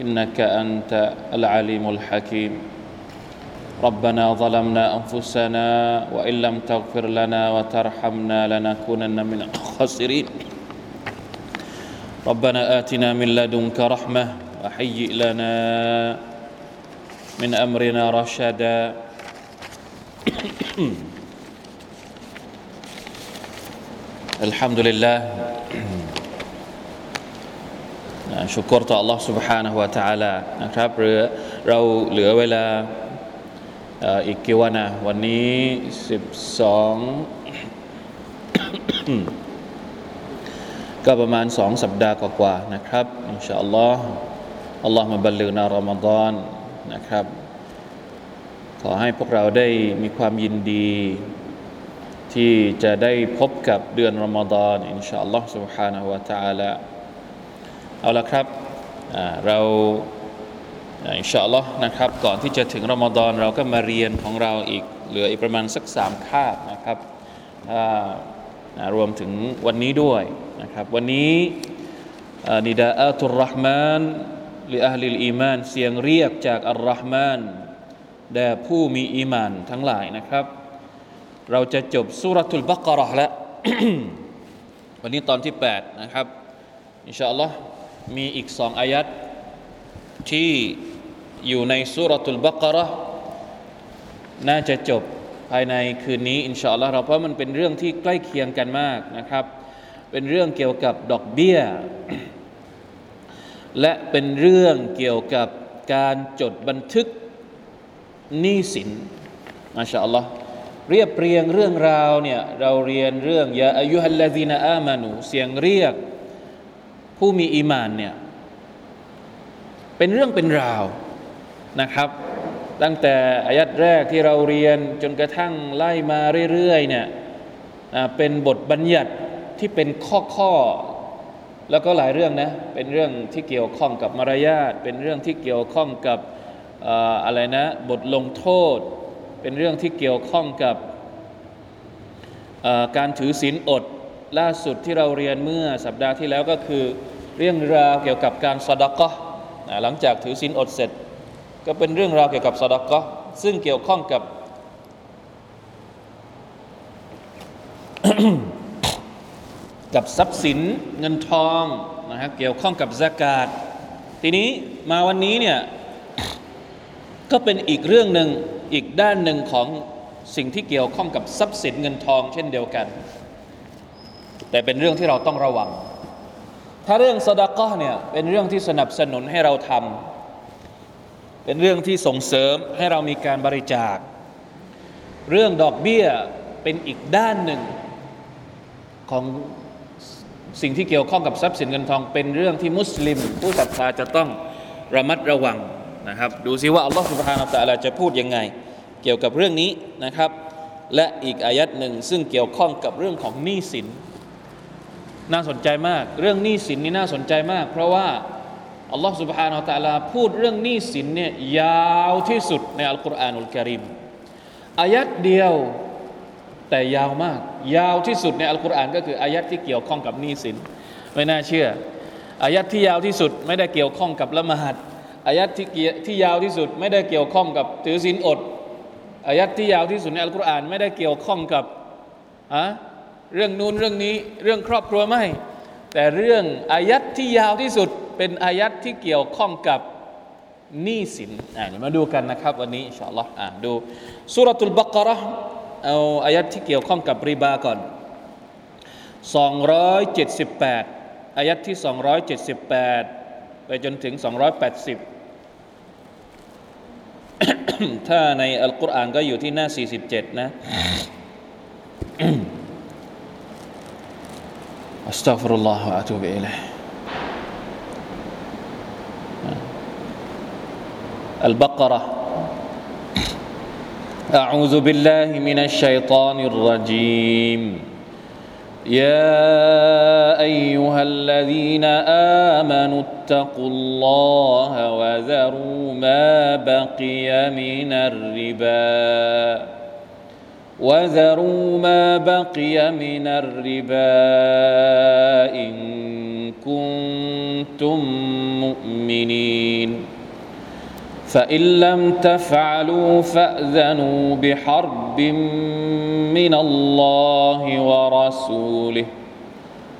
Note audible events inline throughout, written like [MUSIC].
إنك أنت العليم الحكيم. ربنا ظلمنا أنفسنا وإن لم تغفر لنا وترحمنا لنكونن من الخاسرين. ربنا آتنا من لدنك رحمة وهيئ لنا من أمرنا رشدا. [CLEARS THROAT] الحمد لله. [CLEARS THROAT] ชุกรต่อ Allah سبحانه และ تعالى นะครับหรือเราเหลือเวลาอีกกี่วันนะวันนี้สิบสองก็ประมาณสองสัปดาห์กว่าๆนะครับอินชาอัลลอฮ์อัลลอฮ์มาบรรลือนารอมฎอนนะครับ ขอให้พวกเราได้มีความยินดี ที่จะได้พบกับเดือนรอมฎอนอินชาอัลลอฮ์ سبحانه และ تعالى เอาละครับเราอินชาอัลลอฮ์นะครับ ก่อนที่จะถึงรอมฎอนเราก็มาเรียนของเราอีกเหลืออีกประมาณสักสามคาบนะครับรวมถึงวันนี้ด้วยนะครับ วันนี้นิดาอัตุรห์มานลิอัลลิลอีมานเสียงเรียกจากอัลรห์มานแด่ผู้มีอีมานทั้งหลายนะครับ เราจะจบสุรทุลบักรอแล้ววันนี้ตอนที่ 8 นะครับ อินชาอัลลอฮ์ มีอีกสองอายัดที่อยู่ในสุรทุลบักรอน่าจะจบภายในคืนนี้อินชาอัลลอฮ์เราเพราะมันเป็นเรื่องที่ใกล้เคียงกันมากนะครับ เป็นเรื่องเกี่ยวกับดอกเบี้ย และเป็นเรื่องเกี่ยวกับการจดบันทึกหนี้สินมาชาอัลลอฮ์เรียบเรียงเรื่องราวเนี่ยเราเรียนเรื่องยาอายุฮัลลาซีนาอามานูเสียงเรียก ผู้มีอีมานเนี่ย เป็นเรื่องเป็นราวนะครับ ตั้งแต่อายัดแรกที่เราเรียนจนกระทั่งไล่มาเรื่อยๆเนี่ยเป็นบทบัญญัติที่เป็นข้อข้อแล้วก็หลายเรื่องนะ เป็นเรื่องที่เกี่ยวข้องกับมารยาท เป็นเรื่องที่เกี่ยวข้องกับอะไรนะ บทลงโทษ เป็นเรื่องที่เกี่ยวข้องกับการถือศีลอด ล่าสุดที่เราเรียนเมื่อสัปดาห์ที่แล้วก็คือ เรื่องราวเกี่ยวกับการสดกะหลังจากถือศีลอดเสร็จ ก็เป็นเรื่องราวเกี่ยวกับสดกะซึ่งเกี่ยวข้องกับกับทรัพย์สินเงินทองนะฮะเกี่ยวข้องกับสกาดทีนี้มาวันนี้เนี่ยก็เป็นอีกเรื่องหนึ่งอีกด้านหนึ่งของสิ่งที่เกี่ยวข้องกับทรัพย์สินเงินทองเช่นเดียวกัน แต่เป็นเรื่องที่เราต้องระวัง ถ้าเรื่องสดาก้อเนี่ยเป็นเรื่องที่สนับสนุนให้เราทำเป็นเรื่องที่ส่งเสริมให้เรามีการบริจาค เรื่องดอกเบี้ยเป็นอีกด้านหนึ่งของสิ่งที่เกี่ยวข้องกับทรัพย์สินเงินทอง เป็นเรื่องที่มุสลิม ผู้ศรัทธาจะต้องระมัดระวังนะครับ ดูซิว่าอัลลอฮฺสุบฮานาอัลลอฮฺจะพูดยังไง เกี่ยวกับเรื่องนี้นะครับ และอีกอายัดหนึ่งซึ่งเกี่ยวข้องกับเรื่องของหนี้สิน น่าสนใจมาก เรื่องหนี้สินนี่น่าสนใจมาก เพราะว่าอัลลอฮฺสุบฮานาอัลลอฮพูดเรื่องหนี้สินเนี่ยยาวที่สุดในอัลกุรอานอุลกิริมอายัดเดียวแต่ยาวมาก ยาวที่สุดในอัลกุรอานก็คืออายัดที่เกี่ยวข้องกับหนี้สินไม่น่าเชื่ออายัดที่ยาวที่สุดไม่ได้เกี่ยวข้องกับละมหัาดอายัดที่เกี่ยที่ยาวที่สุดไม่ได้เกี่ยวข้องกับถือศีลอดอายัดที่ยาวที่สุดในอัลกุรอานไม่ได้เกี่ยวข้องกับอะ เรื่องนู้นเรื่องนี้เรื่องครอบครัวไม่ แต่เรื่องอายัดที่ยาวที่สุดเป็นอายัดที่เกี่ยวข้องกับหนี้สินอ่ามาดูกันนะครับวันนี้อินชาอัลลอฮ์อ่าดูสุรทูลบักรอเอาอายัดที่เกี่ยวข้องกับริบาก่อน 278 อายัดที่ 278 ไปจนถึง 280 ถ้าในอัลกุรอานก็อยู่ที่หน้า 47 นะ أستغفر الله وأتوب إليه. البقرة. أعوذ بالله من الشيطان الرجيم. يا أيها الذين آمنوا اتقوا الله وذروا ما بقي من الربا. وذروا ما بقي من الربا إن كنتم مؤمنين. فإن لم تفعلوا فأذنوا بحرب من الله ورسوله.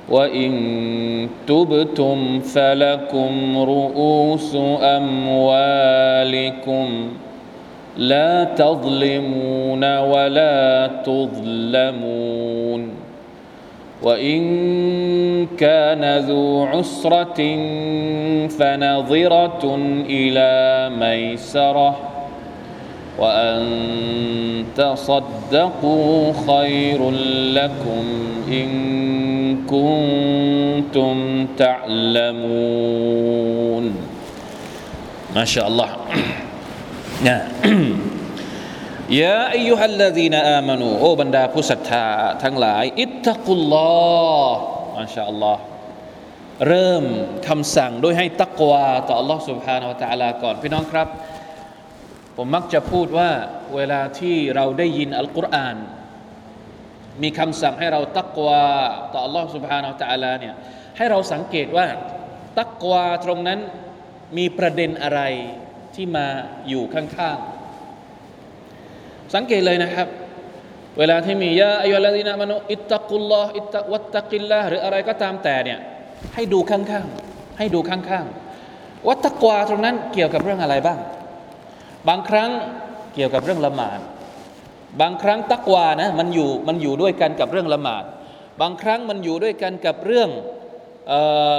وإن تبتم فلكم رؤوس أموالكم. لا تظلمون ولا تظلمون. وإن كان ذو عسرة فنظرة إلى ميسرة. وأن تصدقوا خير لكم إن كنتم تعلمون. ما شاء الله. นะยาอายุฮัลลาดีนอามานูโอ้บรรดาผู้ศรัทธาทั้งหลาย อิตตะกุลลอฮ์มาชาอัลลอฮ์เริ่มคำสั่งโดยให้ตักวาต่อ Allah سبحانه และ تعالى ก่อน พี่น้องครับ ผมมักจะพูดว่าเวลาที่เราได้ยินอัลกุรอาน มีคำสั่งให้เราตักวาต่อ Allah سبحانه และ تعالى เนี่ยให้เราสังเกตว่า ตักวาตรงนั้นมีประเด็นอะไร ที่มาอยู่ข้างๆ สังเกตเลยนะครับ เวลาที่มียาอายุลาดีนามนุอิตตะกุลลอฮ์อิตตะวัตตะกิลละหรืออะไรก็ตามแต่เนี่ยให้ดูข้างๆ ให้ดูข้างๆ วัตตะกวาตรงนั้นเกี่ยวกับเรื่องอะไรบ้าง บางครั้งเกี่ยวกับเรื่องละหมาด บางครั้งตักวานะมันอยู่มันอยู่ด้วยกันกับเรื่องละหมาด บางครั้งมันอยู่ด้วยกันกับเรื่องออ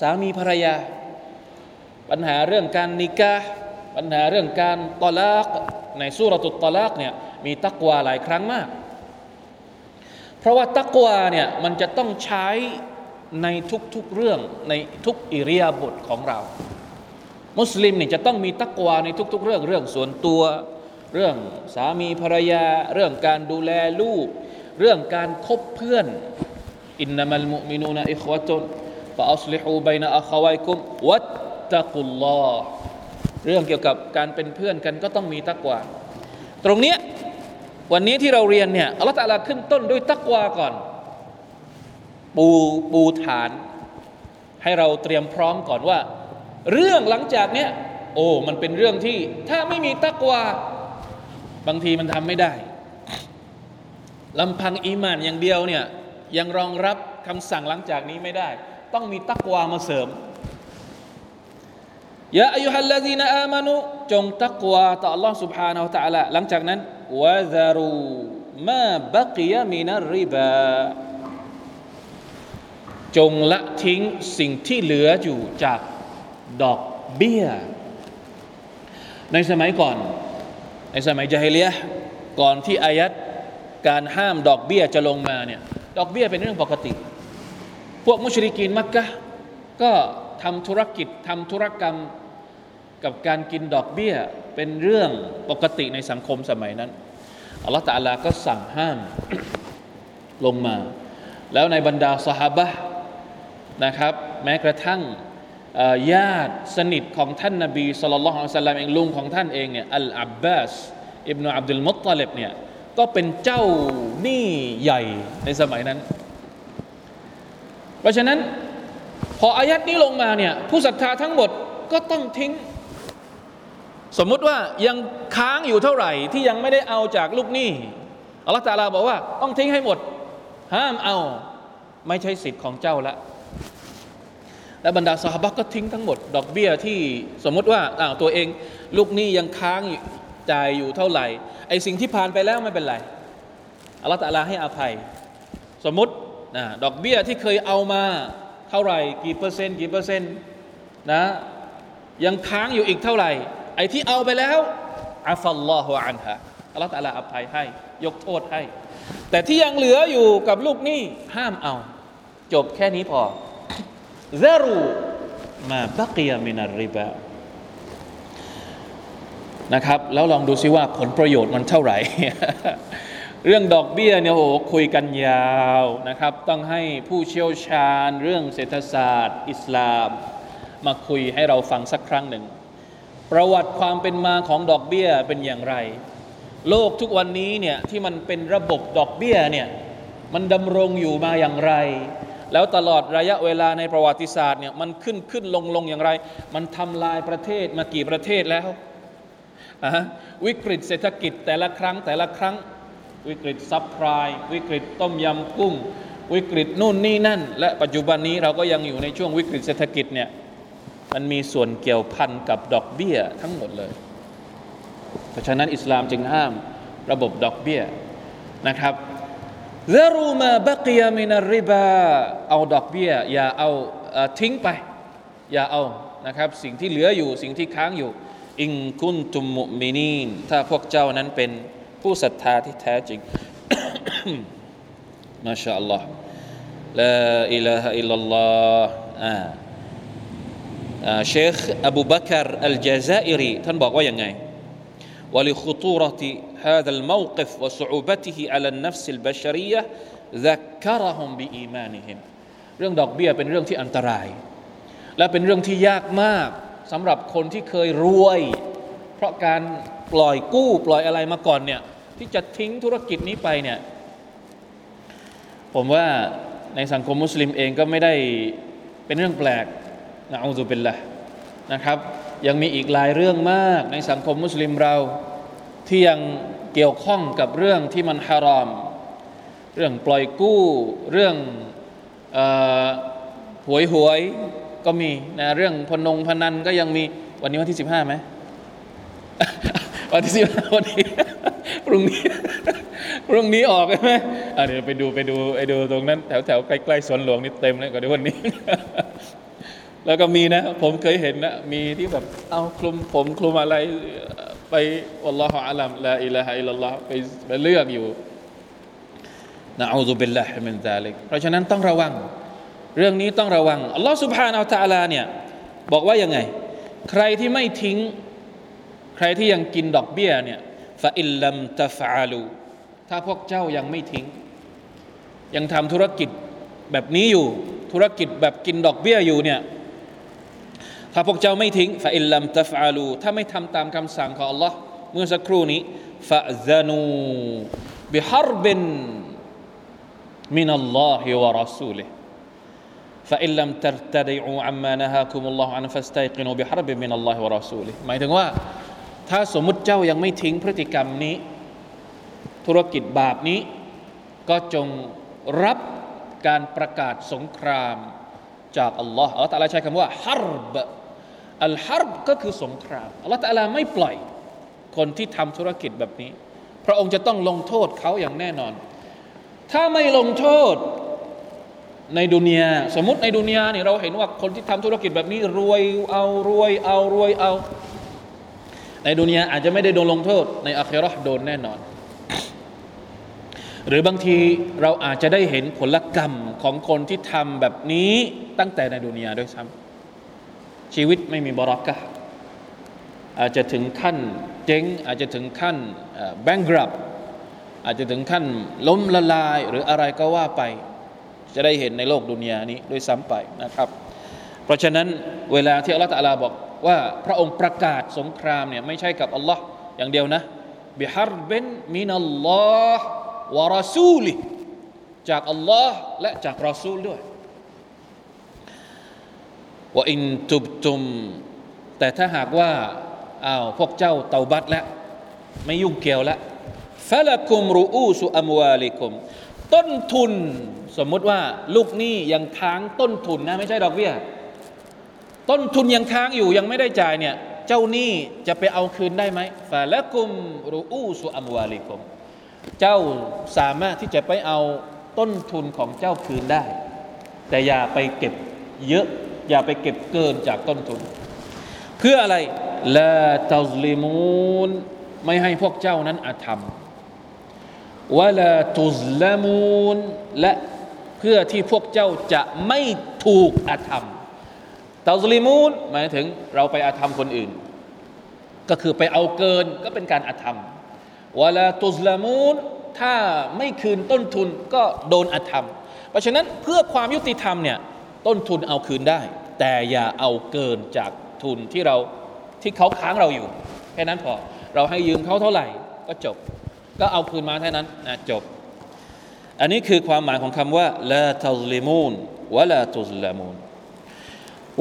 สามีภรรยา ปัญหาเรื่องการนิกาปัญหาเรื่องการตอลากในสุรตุตอลากเนี่ยมีตักวาหลายครั้งมาก เพราะว่าตักวาเนี่ยมันจะต้องใช้ในทุกๆเรื่องในทุกอิริยาบถของเรา มุสลิมเนี่ยจะต้องมีตักวาในทุก ๆ เรื่องเรื่องส่วนตัว เรื่องสามีภรรยา เรื่องการดูแลลูก เรื่องการคบเพื่อนอินนามัลมุมินูนอิควะตุนฟะอัสลิฮูบัยนะอัควัยกุมวัต ตะกุลลอฮ์เรื่องเกี่ยวกับการเป็นเพื่อนกันก็ต้องมีตักวาตรงเนี้ยวันนี้ที่เราเรียนเนี่ยอัลลอฮฺตะลาขึ้นต้นด้วยตักวาก่อน ปูปูฐาน ให้เราเตรียมพร้อมก่อนว่า เรื่องหลังจากเนี้ยโอ้มันเป็นเรื่องที่ถ้าไม่มีตักวาบางทีมันทำไม่ได้ลำพังอีมานอย่างเดียวเนี่ยยังรองรับคำสั่งหลังจากนี้ไม่ได้ ต้องมีตักวามาเสริม ยาอายุฮัลลาดีนอามานุจงตักวาต่อ Allah سبحانه และ تعالى หลังจากนั้นวะซารูมาบักยามินาริบาจงละทิ้งสิ่งที่เหลืออยู่จากดอกเบี้ย ในสมัยก่อน ในสมัยจาฮิเลียก่อนที่อายัดการห้ามดอกเบี้ยจะลงมาเนี่ยดอกเบี้ยเป็นเรื่องปกติ พวกมุชริกีนมักกะก็ทำธุรกิจทำธุรกรรม กับการกินดอกเบี้ยเป็นเรื่องปกติในสังคมสมัยนั้นอัลลอฮฺตะลาก็สั่งห้ามลงมา แล้วในบรรดาสหบะนะครับ แม้กระทั่งญาติสนิทของท่านนาบีสุลต่านละฮ์สัลลัมเองลุงของท่านเองเนี่ยอัลอับบาสอิบนาอับดุลมุตตลิบเนี่ยก็เป็นเจ้าหนี้ใหญ่ในสมัยนั้น เพราะฉะนั้นพออายัดนี้ลงมาเนี่ยผู้ศรัทธาทั้งหมดก็ต้องทิ้ง สมมุติว่ายังค้างอยู่เท่าไหร่ที่ยังไม่ได้เอาจากลูกหนี้อัลลอฮฺตาลาบอกว่า ต้องทิ้งให้หมด ห้ามเอา ไม่ใช่สิทธิ์ของเจ้าละ และบรรดาสหบก็ทิ้งทั้งหมด ดอกเบี้ยที่สมมุติว่าอ้าวตัวเอง ลูกหนี้ยังค้างจ่ายอยู่เท่าไหร่ไอสิ่งที่ผ่านไปแล้วไม่เป็นไรอัลลอฮฺตาลาให้อภัย สมมตินะดอกเบี้ยที่เคยเอามาเท่าไหร่ กี่เปอร์เซ็นต์กี่เปอร์เซ็นต์นะยังค้างอยู่อีกเท่าไหร่ อ้ที่เอาไปแล้วอัฟัลลอฮฺอันฮะอัลลอฮฺตาลาอภัยให้ ยกโทษให้ แต่ที่ยังเหลืออยู่กับลูกหนี้ห้ามเอา จบแค่นี้พอซารูมาบักยามินาริบานะครับ แล้วลองดูซิว่าผลประโยชน์มันเท่าไหร่ เรื่องดอกเบี้ยเนี่ยโอ้โหคุยกันยาวนะครับ ต้องให้ผู้เชี่ยวชาญเรื่องเศรษฐศาสตร์ อิสลาม มาคุยให้เราฟังสักครั้งหนึ่ง ประวัติความเป็นมาของดอกเบี้ยเป็นอย่างไร โลกทุกวันนี้เนี่ยที่มันเป็นระบบดอกเบี้ยเนี่ยมันดำรงอยู่มาอย่างไร แล้วตลอดระยะเวลาในประวัติศาสตร์เนี่ยมันขึ้นขึ้นลงลงอย่างไร มันทำลายประเทศมากี่ประเทศแล้ววิกฤตเศรษฐกิจแต่ละครั้งแต่ละครั้ง วิกฤตซับไพรายวิกฤตต้มยำกุ้ง วิกฤตนู่นนี่นั่น และปัจจุบันนี้เราก็ยังอยู่ในช่วงวิกฤตเศรษฐกิจเนี่ย มันมีส่วนเกี่ยวพันกับดอกเบี้ยทั้งหมดเลย เพราะฉะนั้นอิสลามจึงห้ามระบบดอกเบี้ยนะครับซารูมาบักยามินาริบาเอาดอกเบี้ย อย่าเอาอทิ้งไป อย่าเอานะครับ สิ่งที่เหลืออยู่สิ่งที่ค้างอยู่ อิงคุนตุมมุมินีนถ้าพวกเจ้านั้นเป็นผู้ศรัทธาที่แท้จริงมาชาอัลลอฮ์ลาอิลาฮะอิลลัลลอฮ์อ่า เชคอบูบักรอัลจาซาอิรีท่านบอกว่าอย่างไง ولخطورة هذا الموقف وصعوبته على النفس البشرية ذكرهم بإيمانهم เรื่องดอกเบี้ยเป็นเรื่องที่อันตราย และเป็นเรื่องที่ยากมากสำหรับคนที่เคยรวย เพราะการปล่อยกู้ปล่อยอะไรมาก่อนเนี่ยที่จะทิ้งธุรกิจนี้ไปเนี่ยผมว่าในสังคมมุสลิมเองก็ไม่ได้เป็นเรื่องแปลก นะอูซุบิลละนะครับ ยังมีอีกหลายเรื่องมากในสังคมมุสลิมเราที่ยังเกี่ยวข้องกับเรื่องที่มันฮารอม เรื่องปล่อยกู้เรื่องหวยหวยก็มีนะเรื่องพนงพนันก็ยังมีวันนี้วันที่สิบห้าไหมวันที่สิบห้าวันนี้พรุ่งนี้พรุ่งนี้ออกใช่ไหมเดี๋ยวไปดูไปดูไปดูตรงนั้น แถวแถวใกล้ๆสวนหลวงนี่เต็มเลยก็เดี๋ยววันนี้ แล้วก็มีนะผมเคยเห็นนะมีที่แบบเอาคลุมผมคลุมอะไรไปอัลลอฮฺอาลัมละอิลาฮะอิลลอฮ์ไปไปเลือกอยู่นะอูซุบิลลาฮิมินซาลิกเพราะฉะนั้นต้องระวัง เรื่องนี้ต้องระวังอัลลอฮฺสุบฮานาอัลตะลาเนี่ยบอกว่ายังไง ใครที่ไม่ทิ้ง ใครที่ยังกินดอกเบี้ยเนี่ยฟาอิลลัมตฟาลูถ้าพวกเจ้ายังไม่ทิ้ง ยังทำธุรกิจแบบนี้อยู่ธุรกิจแบบกินดอกเบี้ยอยู่เนี่ย ถ้าพวกเจ้าไม่ทิ้งฟาอิลลัมตฟาลูถ้าไม่ทำตามคำสั่งของ Allah เมื่อสักครู่นี้ฟาซานูบิฮารบินมินัลลอฮิวะรอซูลิ فإن لم ترتدعوا عما نهاكم الله عنه فاستيقنوا بحرب من الله ورسوله หมายถึงว่า ถ้าสมมุติเจ้ายังไม่ทิ้งพฤติกรรมนี้ ธุรกิจบาปนี้ ก็จงรับการประกาศสงคราม จากอัลลอฮ์อัลลอฮ์ตะอาลาใช้คำว่าฮารบ อัลฮารบก็คือสงครามอัลลอฮ์ตะลาไม่ปล่อยคนที่ทำธุรกิจแบบนี้ พระองค์จะต้องลงโทษเขาอย่างแน่นอน ถ้าไม่ลงโทษในดุนยาสมมติในดุนยาเนี่ยเราเห็นว่าคนที่ทำธุรกิจแบบนี้รวยเอารวยเอารวยเอา ในดุนยาอาจจะไม่ได้โดนลงโทษ ในอาคราโดนแน่นอน หรือบางทีเราอาจจะได้เห็นผลกรรมของคนที่ทำแบบนี้ตั้งแต่ในดุนยาด้วยซ้ำ ชีวิตไม่มีบรักะอาจจะถึงขั้นเจ๊งอาจจะถึงขั้นแบงกรับอาจจะถึงขั้นล้มละลายหรืออะไรก็ว่าไป จะได้เห็นในโลกดุนยานี้ด้วยซ้ำไปนะครับ เพราะฉะนั้นเวลาที่อัลลอฮฺตะอาลาบอกว่าพระองค์ประกาศสงครามเนี่ยไม่ใช่กับอัลลอฮ์อย่างเดียวนะบิฮารบินมินัลลอฮ์วะรอซูลิจากอัลลอฮ์และจากรอซูลด้วย ว่าอินตุบตุม แต่ถ้าหากว่าอ้าวพวกเจ้าเตาบัตแล้ว ไม่ยุ่งเกี่ยวแล้วฟะละกุมรูอูสุอัมวาลิกุม ต้นทุนสมมุติว่าลูกหนี้ยังค้างต้นทุนนะไม่ใช่ดอกเบี้ย ต้นทุนยังค้างอยู่ยังไม่ได้จ่ายเนี่ยเจ้าหนี้จะไปเอาคืนได้ไหมฟะละกุมรูอูสุอัมวาลิกุม เจ้าสามารถที่จะไปเอาต้นทุนของเจ้าคืนได้ แต่อย่าไปเก็บเยอะ อย่าไปเก็บเกินจากต้นทุน เพื่ออะไรลาตัซลิมูนไม่ให้พวกเจ้านั้นอาธรรมวะลาตุซลามูนและเพื่อที่พวกเจ้าจะไม่ถูกอาธรรมตัซลิมูนหมายถึงเราไปอาธรรมคนอื่น ก็คือไปเอาเกินก็เป็นการอาธรรมวลาตุสลามูนถ้าไม่คืนต้นทุนก็โดนอาธรรม เพราะฉะนั้นเพื่อความยุติธรรมเนี่ยต้นทุนเอาคืนได้ แต่อย่าเอาเกินจากทุนที่เราที่เขาค้างเราอยู่ แค่นั้นพอ เราให้ยืมเขาเท่าไหร่ ก็จบ ก็เอาคืนมาเท่านั้นนะจบ อันนี้คือความหมายของคำว่าละตัซลิมูนวะลาตุลามูน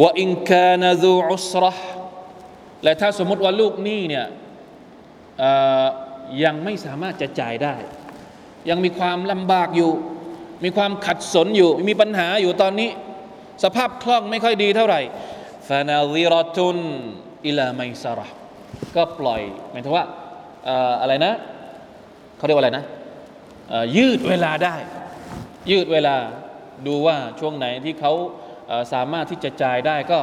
ว่าอินคานะซูอุสระและถ้าสมมติว่าลูกหนี้เนี่ยยังไม่สามารถจะจ่ายได้ ยังมีความลำบากอยู่ มีความขัดสนอยู่ มีปัญหาอยู่ตอนนี้ สภาพคล่องไม่ค่อยดีเท่าไหร่ฟานาซิรตุนอิลาไมซาระก็ปล่อยหมายถึงว่าอะไรนะเขาเรียกว่าอะไรนะยืดเวลาได้ ยืดเวลาดูว่าช่วงไหนที่เขาสามารถที่จะจ่ายได้ก็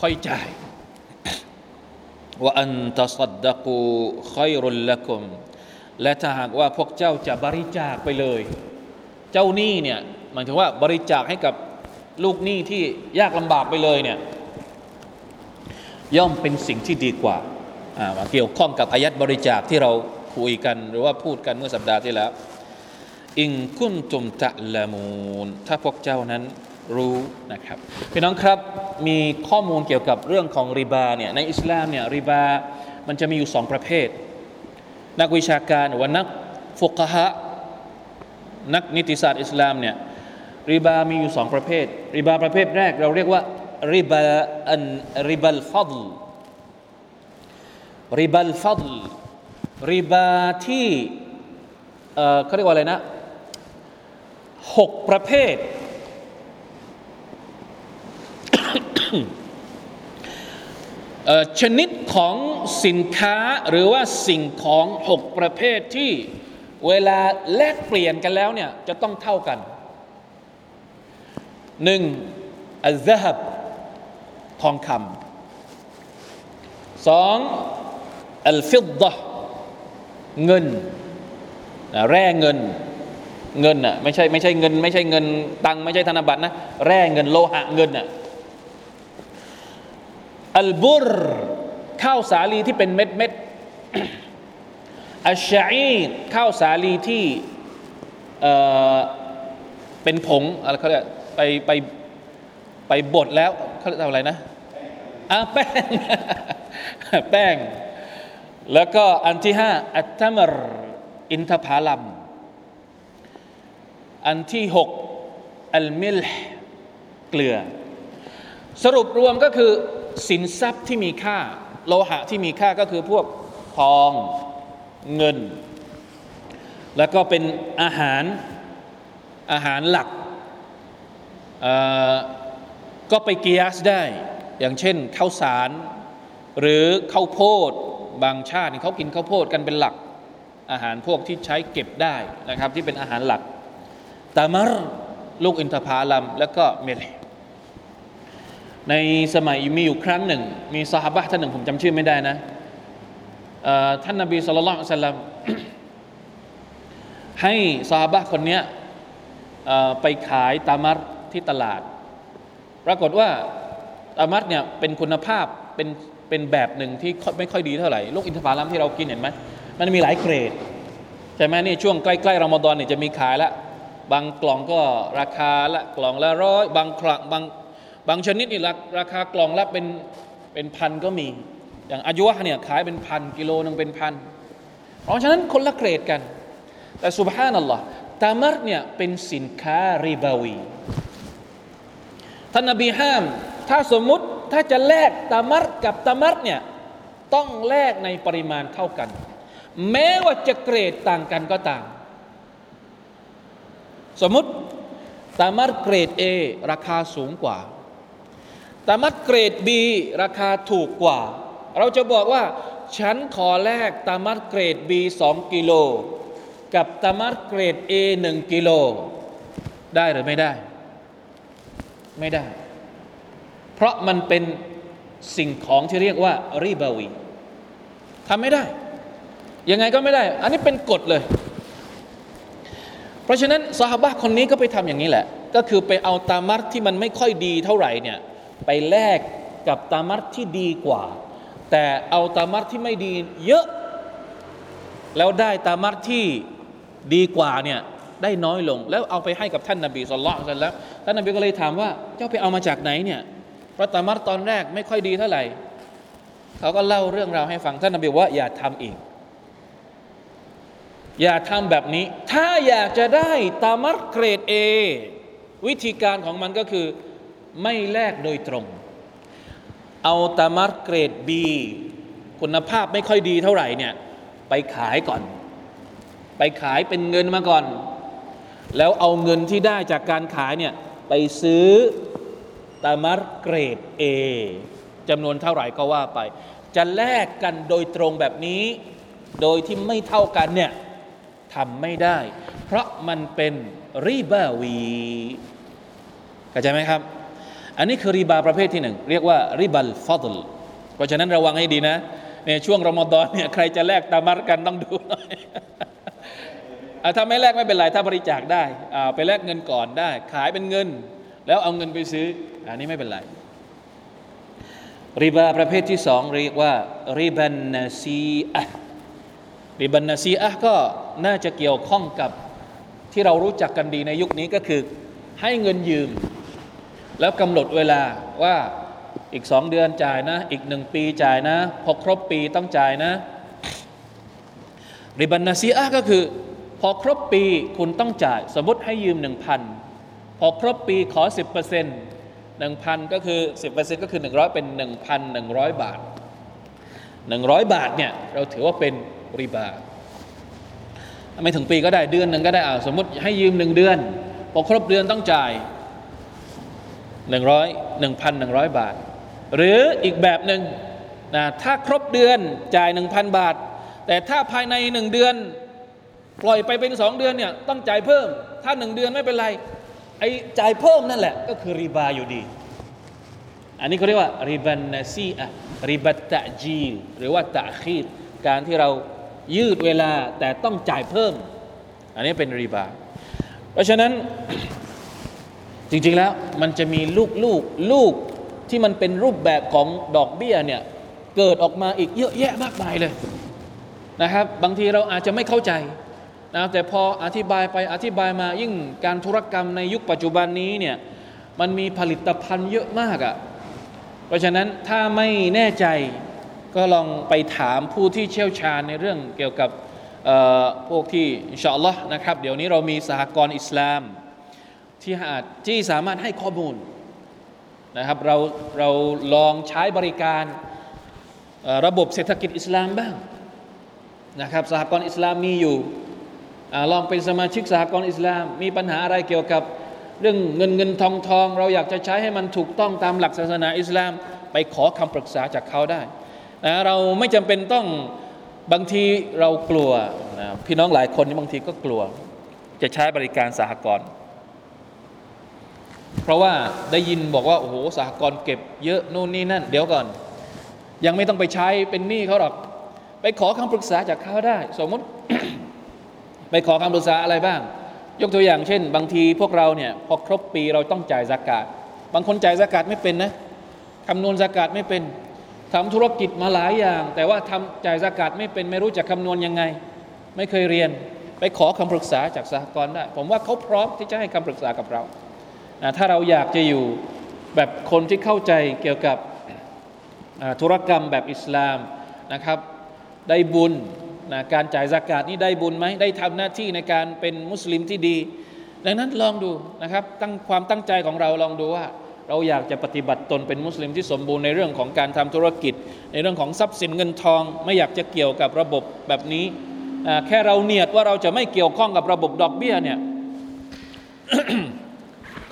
ค่อยจ่ายว่าอันตัสดกูคอยรุลละกุมและถ้าหากว่าพวกเจ้าจะบริจาคไปเลย เจ้าหนี้เนี่ยหมายถึงว่าบริจาคให้กับ ลูกหนี้ที่ยากลำบากไปเลยเนี่ยย่อมเป็นสิ่งที่ดีกว่าเกี่ยวข้องกับอายัดบริจาคที่เราคุยกันหรือว่าพูดกันเมื่อสัปดาห์ที่แล้ว อิงคุนตุมตะละมูนถ้าพวกเจ้านั้นรู้นะครับพี่น้องครับมีข้อมูลเกี่ยวกับเรื่องของริบาเนี่ยในอิสลามเนี่ยริบามันจะมีอยู่สองประเภท นักวิชาการหรือว่านักฟุกฮะนักนิติศาสตร์อิสลามเนี่ย ริบามีอยู่สองประเภท ริบาประเภทแรก เราเรียกว่าริบาอันริบัลฟัดลริบัลฟัดลริบาที่เขาเรียกว่าอะไรนะหกประเภทชนิดของสินค้าหรือว่าสิ่งของหกประเภทที่เวลาแลกเปลี่ยนกันแล้วเนี่ยจะต้องเท่ากัน หนึ่งอัลซฮับทองคำสองอัลฟิดดะเงินแร่เงินเงินอะไม่ใช่ไม่ใช่เงิน ไม่ใช่เงิน ตังไม่ใช่ธนบัตรนะแร่เงินโลหะเงินอะอัลบุรข้าวสาลีที่เป็นเม็ดเม็ดอัชชีข้าวสาลีที่เอ่อเป็นผงอะไรเขาเรียก ไปไปไปบดแล้วเขาเรียกอะไรนะอะแป้ง แป้ง แล้วก็อันที่ห้าอัตตมรอินทผลัม อันที่หกอัลมิลเกลือ สรุปรวมก็คือสินทรัพย์ที่มีค่า โลหะที่มีค่าก็คือพวกทองเงิน แล้วก็เป็นอาหารอาหารหลัก ก็ไปเกียสได้ อย่างเช่นข้าวสาร หรือข้าวโพดบางชาติเขากินข้าวโพดกันเป็นหลัก อาหารพวกที่ใช้เก็บได้นะครับ ที่เป็นอาหารหลักตามารลูกอินทผลัมแล้วก็เมลในสมัยมีอยู่ครั้งหนึ่ง มีสหบะท่านหนึ่งผมจำชื่อไม่ได้นะท่านนบีสุลต่านสัลลัมให้สหบะคนนี้ไปขายตามัร ที่ตลาด ปรากฏว่าตามัรเนี่ยเป็นคุณภาพเป็นเป็นแบบหนึ่งที่ไม่ค่อยดีเท่าไหร่ลูกอินทผลัมที่เรากินเห็นไหมมันมีหลายเกรดใช่ไหมนี่ช่วงใกล้ๆรอมฎอนเนี่ยจะมีขายแล้วบางกล่องก็ราคาละกล่องละร้อยบางครั้งบางบางชนิดนี่ราคากล่องละเป็นเป็นพันก็มี อย่างอายุวะเนี่ยขายเป็นพันกิโลนึงเป็นพันเพราะฉะนั้นคนละเกรดกัน แต่สุบฮานัลลอฮ์ตามัรเนี่ยเป็นสินค้าริบาวี ท่านนบีห้าม ถ้าสมมุติถ้าจะแลกตามัรกับตามัรเนี่ยต้องแลกในปริมาณเท่ากัน แม้ว่าจะเกรดต่างกันก็ตาม สมมติตามัดเกรด A ราคาสูงกว่าตามัดเกรด B ราคาถูกกว่า เราจะบอกว่า ฉันขอแลกตามัดเกรด B 2กิโลกับตามัดเกรด A 1กิโลได้หรือไม่ได้ ไม่ได้ เพราะมันเป็นสิ่งของที่เรียกว่ารีบาวีทำไม่ได้ ยังไงก็ไม่ได้ อันนี้เป็นกฎเลย เพราะฉะนั้นสหบะคนนี้ก็ไปทำอย่างนี้แหละ ก็คือไปเอาตามัดที่มันไม่ค่อยดีเท่าไหร่เนี่ยไปแลกกับตามัดที่ดีกว่าแแต่เอาตามัดที่ไม่ดีเยอะ แล้วได้ตามัดที่ดีกว่าเนี่ย ได้น้อยลง แล้วเอาไปให้กับท่านนบีสุลต่านแล้วท่านนบีก็เลยถามว่าเจ้าไปเอามาจากไหนเนี่ยพราะตามัดตอนแรกไม่ค่อยดีเท่าไหร่เขาก็เล่าเรื่องราวให้ฟังท่านนบีว่าอย่าทำอีก อย่าทำแบบนี้ ถ้าอยากจะได้ตามัดเกรด A วิธีการของมันก็คือไม่แลกโดยตรง เอาตามัดเกรด B คุณภาพไม่ค่อยดีเท่าไหร่เนี่ยไปขายก่อน ไปขายเป็นเงินมาก่อน แล้วเอาเงินที่ได้จากการขายเนี่ยไปซื้อตามัดเกรด A จำนวนเท่าไหร่ก็ว่าไป จะแลกกันโดยตรงแบบนี้ โดยที่ไม่เท่ากันเนี่ยทำไม่ได้ เพราะมันเป็นริบาวีเข้าใจไหมครับ อันนี้คือริบาประเภทที่หนึ่งเรียกว่าริบัลฟอดลเพราะฉะนั้นระวังให้ดีนะในช่วงรอมฎอนเนี่ยใครจะแลกตามัดกันต้องดูหน่อย ถ้าไม่แลกไม่เป็นไรถ้าบริจาคได้ไปแลกเงินก่อนได้ ขายเป็นเงิน แล้วเอาเงินไปซื้อ อันนี้ไม่เป็นไรริบาประเภทที่สองเรียกว่าริบันนาซีอะริบันนาซีอะก็น่าจะเกี่ยวข้องกับที่เรารู้จักกันดีในยุคนี้ก็คือให้เงินยืม แล้วกำหนดเวลาว่าอีกสองเดือนจ่ายนะ อีกหนึ่งปีจ่ายนะ พอครบปีต้องจ่ายนะ ริบันนาซีอะก็คือ อครบปีคุณต้องจ่าย สมมติให้ยืมหนึ่งพันพอครบปีขอสิบเปอร์เซ็นต์หนึ่งพันก็คือสิบเปอร์เซ็นต์ก็คือหนึ่งร้อยเป็นหนึ่งพันหนึ่งร้อยบาทหนึ่งร้อยบาทเนี่ยเราถือว่าเป็นริบาไม่ถึงปีก็ได้เดือนหนึ่งก็ได้อ่าสมมติให้ยืมหนึ่งเดือนพอครบเดือนต้องจ่ายหนึ่งร้อยหนึ่งพันหนึ่งร้อยบาท หรืออีกแบบหนึ่งนะถ้าครบเดือนจ่ายหนึ่งพันบาท แต่ถ้าภายในหนึ่งเดือน ปล่อยไปเป็นสองเดือนเนี่ยต้องจ่ายเพิ่ม ถ้าหนึ่งเดือนไม่เป็นไรไอ้จ่ายเพิ่มนั่นแหละก็คือริบาอยู่ดี อันนี้เขาเรียกว่าริบันนาซีอะริบัตตะจีลหรือว่าตะคีดการที่เรายืดเวลาแต่ต้องจ่ายเพิ่ม อันนี้เป็นริบา เพราะฉะนั้นจริงๆแล้วมันจะมีลูกลูกลูกที่มันเป็นรูปแบบของดอกเบี้ยเนี่ยเกิดออกมาอีกเยอะแยะมากมายเลยนะครับ บางทีเราอาจจะไม่เข้าใจ นะแต่พออธิบายไปอธิบายมายิ่งการธุรกรรมในยุคปัจจุบันนี้เนี่ยมันมีผลิตภัณฑ์เยอะมากอะ่ะเพราะฉะนั้นถ้าไม่แน่ใจก็ลองไปถามผู้ที่เชี่ยวชาญในเรื่องเกี่ยวกับพวกที่อินชาอัลลอฮ์นะครับเดี๋ยวนี้เรามีสหกรณ์อิสลาม ที่อาจที่สามารถให้ข้อมูลนะครับเราเราลองใช้บริการระบบเศรษฐกิจอิสลามบ้างนะครับสหกรณ์อิสลามมีอยู่ อลองเป็นสมาชิกสหกรณ์อิสลาม มีปัญหาอะไรเกี่ยวกับเรื่องเงินเงินทองทอง เราอยากจะใช้ให้มันถูกต้องตามหลักศาสนาอิสลาม ไปขอคำปรึกษาจากเขาได้นะเราไม่จำเป็นต้องบางทีเรากลัวนะพี่น้องหลายคนบางทีก็กลัว จะใช้บริการสหกรณ์เพราะว่าได้ยินบอกว่าโอ้โหสหกรณ์เก็บเยอะนู่นนี่นั่น เดี๋ยวก่อน ยังไม่ต้องไปใช้เป็นหนี้เขาหรอก ไปขอคำปรึกษาจากเขาได้ สมมติ ไปขอคำปรึกษาอะไรบ้าง ยกตัวอย่างเช่น บางทีพวกเราเนี่ยพอครบปีเราต้องจ่ายสากาศบางคนจ่ายสากาศไม่เป็นนะคำนวณสากาศไม่เป็นทำธุรกิจมาหลายอย่าง แต่ว่าทำจ่ายสากาศไม่เป็นไม่รู้จะคำนวณยังไง ไม่เคยเรียน ไปขอคำปรึกษาจากสหกรณ์ได้ผมว่าเขาพร้อมที่จะให้คำปรึกษากับเราถ้าเราอยากจะอยู่แบบคนที่เข้าใจเกี่ยวกับธุรกรรมแบบอิสลามนะครับ ได้บุญ นะการจ่ายอากาศนี่ได้บุญไหมได้ทำหน้าที่ในการเป็นมุสลิมที่ดี ดังนั้นลองดูนะครับตั้งความตั้งใจของเราลองดูว่า เราอยากจะปฏิบัติตนเป็นมุสลิมที่สมบูรณ์ในเรื่องของการทำธุรกิจ ในเรื่องของทรัพย์สินเงินทอง ไม่อยากจะเกี่ยวกับระบบแบบนี้แค่เราเนียดว่าเราจะไม่เกี่ยวข้องกับระบบดอกเบี้ยเนี่ย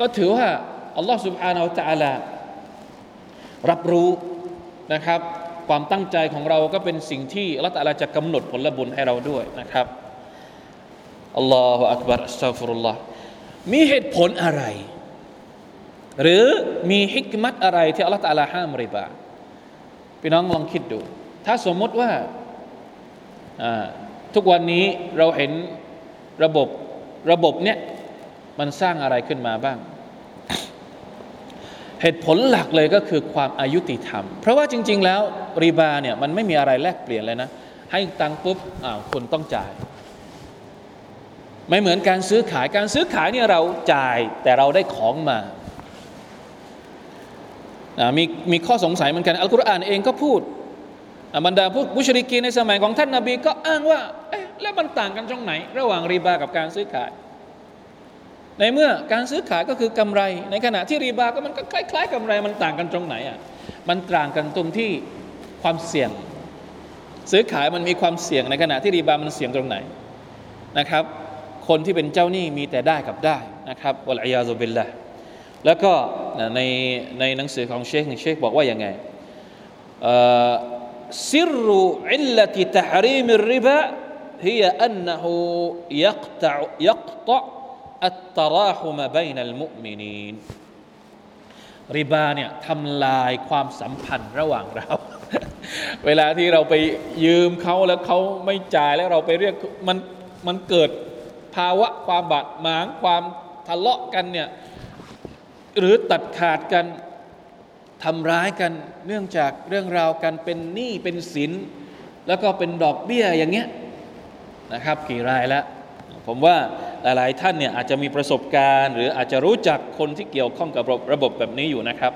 ก็ถือว่าอัลลอฮฺสุบฮานาอัลลอฮฺรับรู้นะครับ ความตั้งใจของเราก็เป็นสิ่งที่อัลลอฮฺจะกำหนดผลบุญให้เราด้วยนะครับอัลลอฮฺอักบารอัสซาฟุรุลลอฮ์มีเหตุผลอะไร หรือมีฮิกมัตอะไรที่อัลลอฮฺตาลาห้ามริบาพี่น้องลองคิดดู ถ้าสมมติว่าทุกวันนี้เราเห็นระบบระบบเนี้ยมันสร้างอะไรขึ้นมาบ้าง เหตุผลหลักเลยก็คือความอายุติธรรม เพราะว่าจริง ๆ แล้วริบาเนี่ยมันไม่มีอะไรแลกเปลี่ยนเลยนะ ให้ตังปุ๊บอ้าวคุณต้องจ่าย ไม่เหมือนการซื้อขายการซื้อขายเนี่ยเราจ่ายแต่เราได้ของมามีมีข้อสงสัยเหมือนกันอัลกุรอานเองก็พูดบรรดาผู้มุชริกีในสมัยของท่านนาบีก็อ้างว่าเอ๊ะแล้วมันต่างกันตรงไหน ระหว่างรีบากับการซื้อขาย ในเมื่อการซื้อขายก็คือกำไร ในขณะที่รีบาก็มันก็คล้ายๆกำไรมันต่างกันตรงไหนอ่ะมันต่างกันตรงที่ความเสี่ยง ซื้อขายมันมีความเสี่ยงในขณะที่รีบามันเสี่ยงตรงไหนนะครับ คนที่เป็นเจ้าหนี้มีแต่ได้กับได้นะครับวะลัยยาซุบิลละแล้วก็ในในหนังสือของเชคเชคบอกว่าอย่างไง سر علة تحريم الربا هي أنه يقطع يقطع التراحم بين المؤمنينริบาเนี่ยทำลายความสัมพันธ์ระหว่างเรา เวลาที่เราไปยืมเขาแล้วเขาไม่จ่ายแล้วเราไปเรียกมันมันเกิดภาวะความบาดหมางความทะเลาะกันเนี่ยหรือตัดขาดกันทำร้ายกันเนื่องจากเรื่องราวกันเป็นหนี้เป็นสิน แล้วก็เป็นดอกเบี้ยอย่างเงี้ยนะครับ กี่รายแล้ว ผมว่า หลายๆท่านเนี่ยอาจจะมีประสบการณ์ หรืออาจจะรู้จักคนที่เกี่ยวข้องกับระบบแบบนี้อยู่นะครับ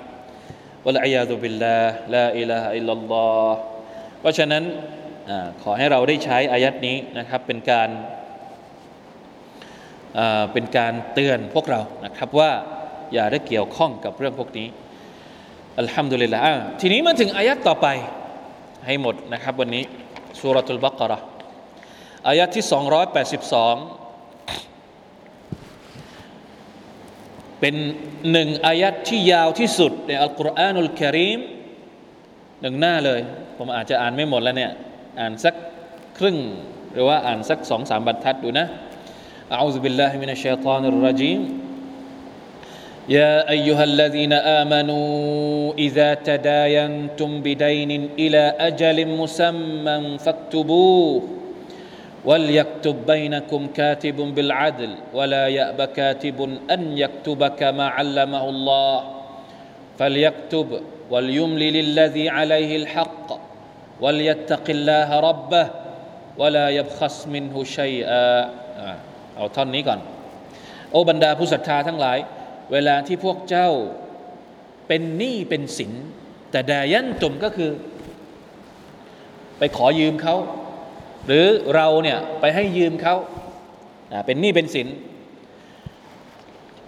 วะลัยยาตุบิลลาลาอิลาฮะอิลลัลลอฮ์เพราะฉะนั้นอขอให้เราได้ใช้อายัดนี้นะครับเป็นการเป็นการเตือนพวกเรานะครับว่าอย่าได้เกี่ยวข้องกับเรื่องพวกนี้อัลฮัมดุลิลละทีนี้มาถึงอายัดต่อไปให้หมดนะครับวันนี้สุรทูลบักระอายัดที่ 282 เป็นหนึ่งอายัดที่ยาวที่สุดในอัลกุรอานุลกิริมหนึ่งหน้าเลย ผมอาจจะอ่านไม่หมดแล้วเนี่ย อ่านสักครึ่ง หรือว่าอ่านสักสองสามบรรทัดดูนะอัลลอฮฺบิลลาฮิมินัชชัยฏานิรรจีม يا ايها الذين امنوا اذا تداينتم بدين الى اجل مسمى فاكتبوه وليكتب بينكم كاتب بالعدل ولا ياب كاتب ان يكتب كما علمه الله فليكتب وليملل الذي عليه الحق وليتق الله ربه ولا يبخس منه شيئا เอาท่อนนี้ก่อนโอ้บรรดาผู้ศรัทธาทั้งหลายเวลาที่พวกเจ้าเป็นหนี้เป็นสิน แต่ดายันตุมก็คือ ไปขอยืมเขา หรือเราเนี่ยไปให้ยืมเขาเป็นหนี้เป็นสิน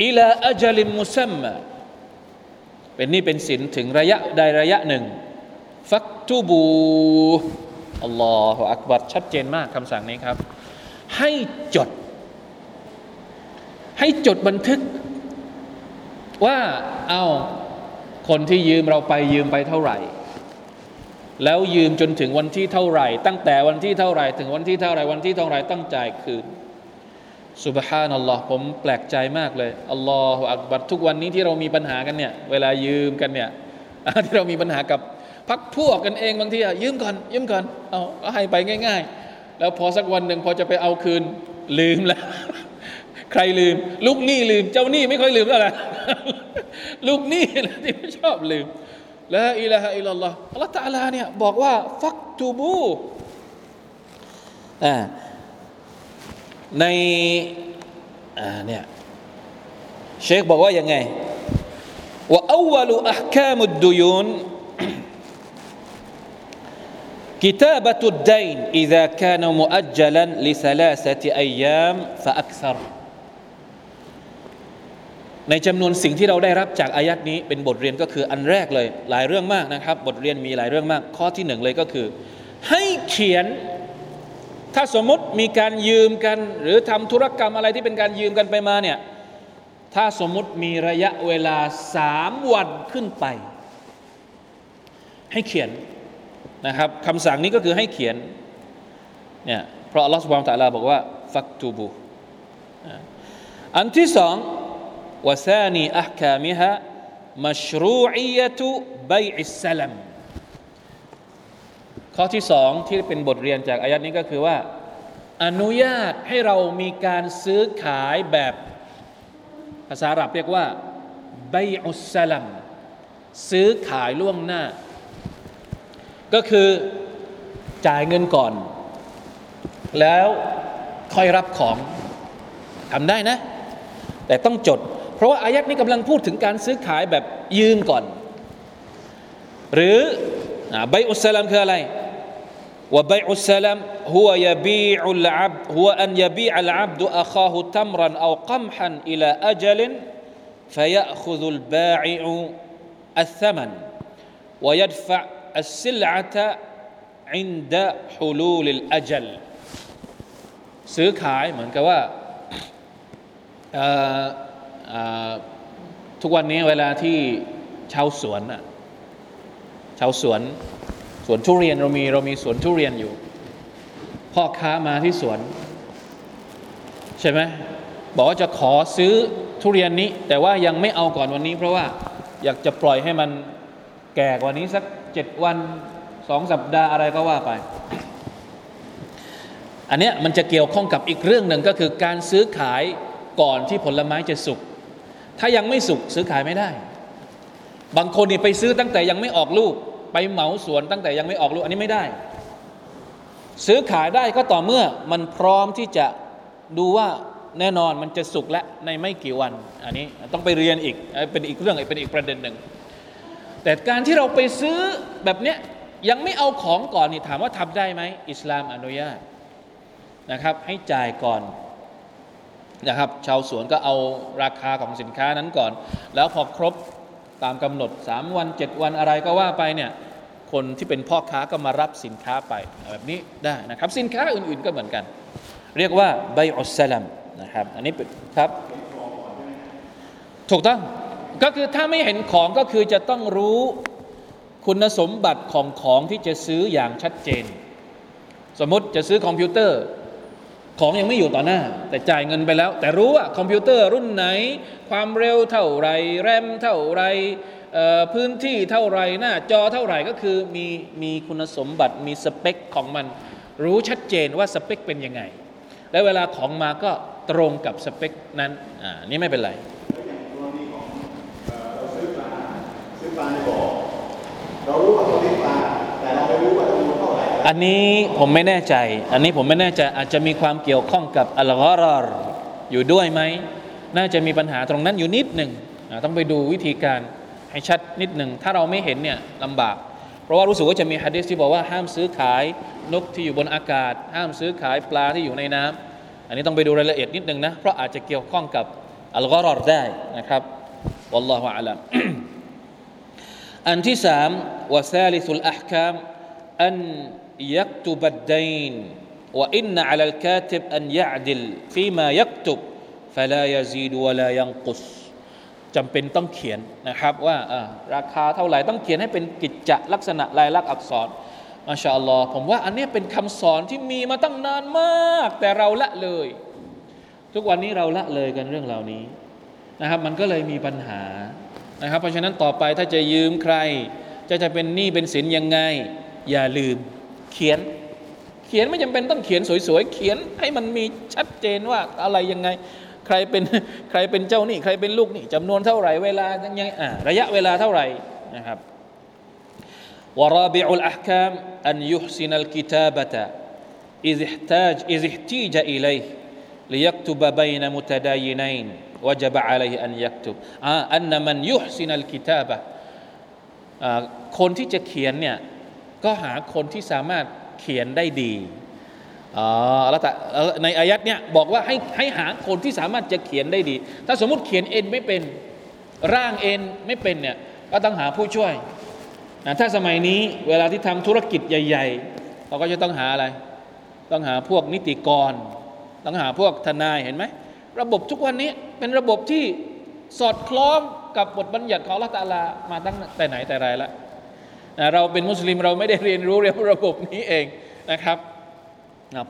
อิลาอัจลิมมุซัมมเป็นหนี้เป็นสินถึงระยะใดระยะหนึ่ง ฟักตูบูอัลลอฮฺอักบัดชัดเจนมากคำสั่งนี้ครับ ให้จด ให้จดบันทึก ว่าเอาคนที่ยืมเราไปยืมไปเท่าไหร่ แล้วยืมจนถึงวันที่เท่าไหร่ ตั้งแต่วันที่เท่าไหร่ ถึงวันที่เท่าไหร่ วันที่เท่าไหร่ต้งจ่ายคืนสุบฮานัลลอฮ์ผมแปลกใจมากเลยอัลลอฮฺอักบัรทุกวันนี้ที่เรามีปัญหากันเนี่ย เวลายืมกันเนี่ยที่เรามีปัญหากับพักพวกกันเองบางทีอะยืมก่อน ยืมก่อนเอาก็ให้ไปง่าย ๆ แล้วพอสักวันหนึ่งพอจะไปเอาคืน ลืมแล้ว ใครลืม ลูกหนี้ลืม เจ้าหนี้ไม่ค่อยลืมแล้วแหละลูกหนี้ที่ไม่ชอบลืม ละอิละฮะอิลลัลลอฮ์อัลลอฮ์ตาลาเนี่ยบอกว่าฟักตูบูอ่าในอ่าเนี่ยเชคบอกว่ายังไงว่าอวลุอัคามุดดุยุน كتابة الدين إذا كان مؤجلا لثلاثة أيام فأكثر ในจำนวนสิ่งที่เราได้รับจากอายัดนี้เป็นบทเรียนก็คืออันแรกเลย หลายเรื่องมากนะครับ บทเรียนมีหลายเรื่องมาก ข้อที่หนึ่งเลยก็คือ ให้เขียน ถ้าสมมติมีการยืมกัน หรือทำธุรกรรมอะไรที่เป็นการยืมกันไปมาเนี่ยถ้าสมมติมีระยะเวลาสามวันขึ้นไป ให้เขียนนะครับคำสั่งนี้ก็คือให้เขียนเนี่ยเพราะอัลลอฮฺสุบานตะลาบอกว่า ฟักตูบูอันที่สอง وثاني أحكامها مشروعية بيع السلم ข้อที่สองที่เป็นบทเรียนจากอายัดนี้ก็คือว่า อนุญาตให้เรามีการซื้อขายแบบ ภาษาอาหรับเรียกว่าไบอุสสลัม ซื้อขายล่วงหน้า ก็คือจ่ายเงินก่อน แล้วค่อยรับของทำได้นะ แต่ต้องจด เพราะว่าอายัดนี้กำลังพูดถึงการซื้อขายแบบยืมก่อน หรือใบอุสลามคืออะไร وبيع السلام هو يبيع العبد هو أن يبيع العبد أخاه تمرا أو قمحا إلى أجل فيأخذ البائع الثمن ويدفع السلعة عند حلول الأجل ซื้อขายเหมือนกับว่า ทุกวันนี้เวลาที่ชาวสวนอะชาวสวนสวนทุเรียนเรามีเรามีสวนทุเรียนอยู่ พ่อค้ามาที่สวน ใช่ไหมบอกว่าจะขอซื้อทุเรียนนี้ แต่ว่ายังไม่เอาก่อนวันนี้ เพราะว่าอยากจะปล่อยให้มันแก่กว่านี้สักเจ็ดวันสองสัปดาห์อะไรก็ว่าไป อันเนี้ยมันจะเกี่ยวข้องกับอีกเรื่องหนึ่งก็คือการซื้อขายก่อนที่ผลไม้จะสุก ถ้ายังไม่สุกซื้อขายไม่ได้ บางคนนี่ไปซื้อตั้งแต่ยังไม่ออกลูก ไปเหมาสวนตั้งแต่ยังไม่ออกลูก อันนี้ไม่ได้ ซื้อขายได้ก็ต่อเมื่อมันพร้อมที่จะดูว่าแน่นอนมันจะสุกและในไม่กี่วัน อันนี้ต้องไปเรียนอีกเป็นอีกเรื่องเป็นอีกประเด็นหนึ่ง แต่การที่เราไปซื้อแบบเนี้ยยังไม่เอาของก่อนนี่ถามว่าทำได้ไหมอิสลามอนุญาตนะครับ ให้จ่ายก่อน นะครับชาวสวนก็เอาราคาของสินค้านั้นก่อน แล้วพอครบตามกำหนด 3 วัน 7 วันอะไรก็ว่าไปเนี่ยคนที่เป็นพ่อค้าก็มารับสินค้าไปแบบนี้ได้นะครับสินค้าอื่นๆก็เหมือนกัน เรียกว่าใบอัสลัมนะครับอันนี้ครับถูกต้องก็คือถ้าไม่เห็นของก็คือจะต้องรู้คุณสมบัติของของที่จะซื้ออย่างชัดเจน สมมติจะซื้อคอมพิวเตอร์ ของยังไม่อยู่ต่อหน้า แต่จ่ายเงินไปแล้ว แต่รู้ว่าคอมพิวเตอร์รุ่นไหน ความเร็วเท่าไรแรมเท่าไรพื้นที่เท่าไรหน้าจอเท่าไรก็คือมีมีคุณสมบัติมีสเปคของมัน รู้ชัดเจนว่าสเปคเป็นยังไง และเวลาของมาก็ตรงกับสเปคนั้นอ่านี่ไม่เป็นไรเราซื้อปลาซื้อปลาในบ่อเรารู้ว่า อันนี้ผมไม่แน่ใจ อันนี้ผมไม่แน่ใจอาจจะมีความเกี่ยวข้องกับอัลกอรอรอยู่ด้วยไหม น่าจะมีปัญหาตรงนั้นอยู่นิดหนึ่งต้องไปดูวิธีการให้ชัดนิดหนึ่งถ้าเราไม่เห็นเนี่ยลำบาก เพราะว่ารู้สึกว่าจะมีฮะดิษที่บอกว่าห้ามซื้อขายนกที่อยู่บนอากาศ ห้ามซื้อขายปลาที่อยู่ในน้ำอันนี้ต้องไปดูรายละเอียดนิดหนึ่งนะเพราะอาจจะเกี่ยวข้องกับอัลกอรอรได้นะครับวัลลอฮฺอัลลัมอันที่สามวะซาลิสุลอัพคามอัน ยักตุบัดดัยนว่าอินนอัลลกาติบอันยะดิลฟีมายักตุบฟลายาซีดวลาจำเป็นต้องเขียนนะครับว่าราคาเท่าไหร่ต้องเขียนให้เป็นกิจจลักษณะลายลักษณ์อักษรอัชาอัลลอฮ์ผมว่าอันนี้เป็นคำสอนที่มีมาตั้งนานมาก แต่เราละเลย ทุกวันนี้เราละเลยกันเรื่องเหล่านี้นะครับมันก็เลยมีปัญหานะครับเพราะฉะนั้นต่อไปถ้าจะยืมใคร จะจะเป็นหนี้เป็นสินยังไง อย่าลืม เขียนเขียนไม่จำเป็นต้องเขียนสวยๆ เขียนให้มันมีชัดเจนว่าอะไรยังไง ใครเป็นใครเป็นเจ้านี่ใครเป็นลูกนี่จำนวนเท่าไหร่เวลายังอ่าระยะเวลาเท่าไหร่นะครับวราบิอุลอัคคามอันยุฮซินัลกิตาบะตะอิซิฮตาจอิซิฮตีจอิเลยลิยักตุบะบัยนมุตดายินัยนวจบะอะลัยอันยักตุบอ่าอันมันยุฮซินัลกิตาบะคนที่จะเขียนเนี่ย ก็หาคนที่สามารถเขียนได้ดีอ๋อแล้วแต่ในอายัดเนี่ยบอกว่าให้ให้หาคนที่สามารถจะเขียนได้ดี ถ้าสมมติเขียนเองไม่เป็นร่างเองไม่เป็นเนี่ยก็ต้องหาผู้ช่วยนะถ้าสมัยนี้เวลาที่ทำธุรกิจใหญ่ ๆ เราก็จะต้องหาอะไร ต้องหาพวกนิติกร ต้องหาพวกทนายเห็นไหมระบบทุกวันนี้เป็นระบบที่สอดคล้องกับบทบัญญัติของละตาลามาตั้งแต่ไหนแต่ไรแล้ว เราเป็นมุสลิมเราไม่ได้เรียนรู้เรื่องระบบนี้เองนะครับ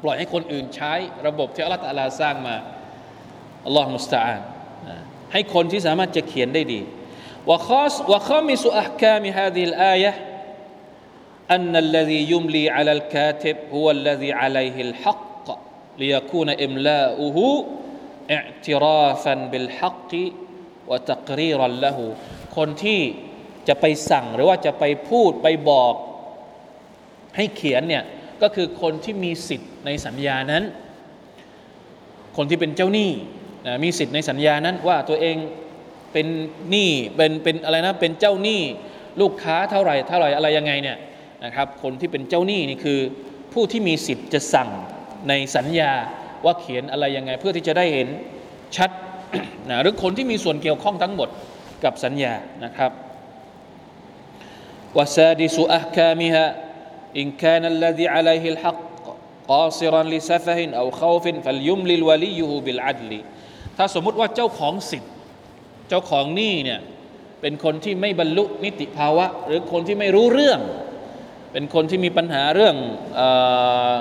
ปล่อยให้คนอื่นใช้ระบบที่อัลลอฮฺตะลาสร้างมาอัลลอฮฺมุสตาานให้คนที่สามารถจะเขียนได้ดีว่าข้อว่าข้อมิสุอักามิฮาดิลอายะ أن الذي يملي على الكاتب هو الذي عليه الحق ليكون إملاؤه اعترافا بالحق وتقريرا له คนที่ จะไปสั่งหรือว่าจะไปพูดไปบอกให้เขียนเนี่ยก็คือคนที่มีสิทธิ์ในสัญญานั้น คนที่เป็นเจ้าหนี้นะมีสิทธิ์ในสัญญานั้นว่าตัวเองเป็นหนี้เป็นเป็นอะไรนะเป็นเจ้าหนี้ลูกค้าเท่าไหร่เท่าไหร่อะไรยังไงเนี่ยนะครับคนที่เป็นเจ้าหนี้นี่คือผู้ที่มีสิทธิ์จะสั่งในสัญญาว่าเขียนอะไรยังไง เพื่อที่จะได้เห็นชัดนะหรือคนที่มีส่วนเกี่ยวข้องทั้งหมดกับสัญญานะครับ وسادس أحكامها إن كان الذي عليه الحق قاصرا لسفه أو خوف فليملل وليه بالعدل ถ้าสมมุติว่าเจ้าของสิทธิ์เจ้าของหนี้เนี่ยเป็นคนที่ไม่บรรลุนิติภาวะ หรือคนที่ไม่รู้เรื่อง เป็นคนที่มีปัญหาเรื่องเออ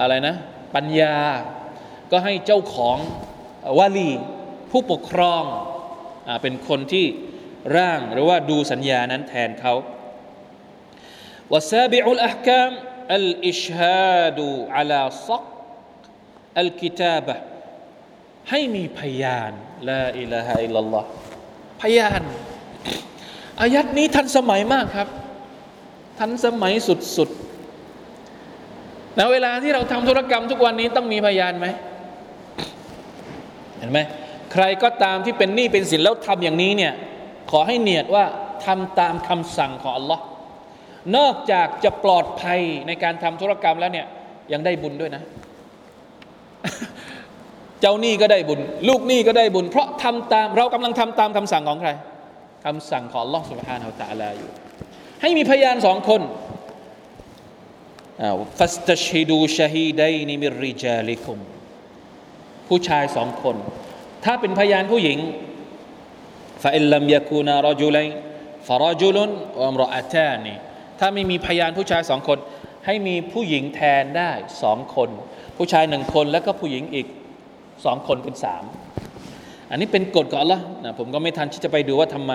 อะไรนะ ปัญญา ก็ให้เจ้าของวาลี ผู้ปกครองอาเป็นคนที่ร่างหรือว่าดูสัญญานั้นแทนเขา وسابع الأحكام الإشهاد على صق الكتابة ให้มีพยานลาอิลาฮะอิลลัลลอฮ์พยาน อายัดนี้ทันสมัยมากครับ ทันสมัยสุดๆแล้วเวลาที่เราทำธุรกรรมทุกวันนี้ต้องมีพยานไหม เห็นไหม ใครก็ตามที่เป็นหนี้เป็นสินแล้วทำอย่างนี้เนี่ย ขอให้เนียดว่าทำตามคำสั่งของอัลลอฮ์ นอกจากจะปลอดภัยในการทำธุรกรรมแล้วเนี่ยยังได้บุญด้วยนะ เจ้าหนี้ก็ได้บุญ ลูกหนี้ก็ได้บุญ เพราะทำตาม เรากำลังทำตามคำสั่งของใครคำสั่งของลอสุลฮานอัตาลาอยู่ ให้มีพยานสองคนฟัสตัชฮิดูชฮีไดนิมิริจาลิคุม ผู้ชายสองคน ถ้าเป็นพยานผู้หญิงฟาอิลลัมยาคูนารจุลัยฟารจุลุนامرأتان ถ้าไม่มีพยานผู้ชายสองคน ให้มีผู้หญิงแทนได้สองคน ผู้ชายหนึ่งคนแล้วก็ผู้หญิงอีกสองคนเป็นสามอันนี้เป็นกฎของ Allah นะผมก็ไม่ทันที่จะไปดูว่าทำไม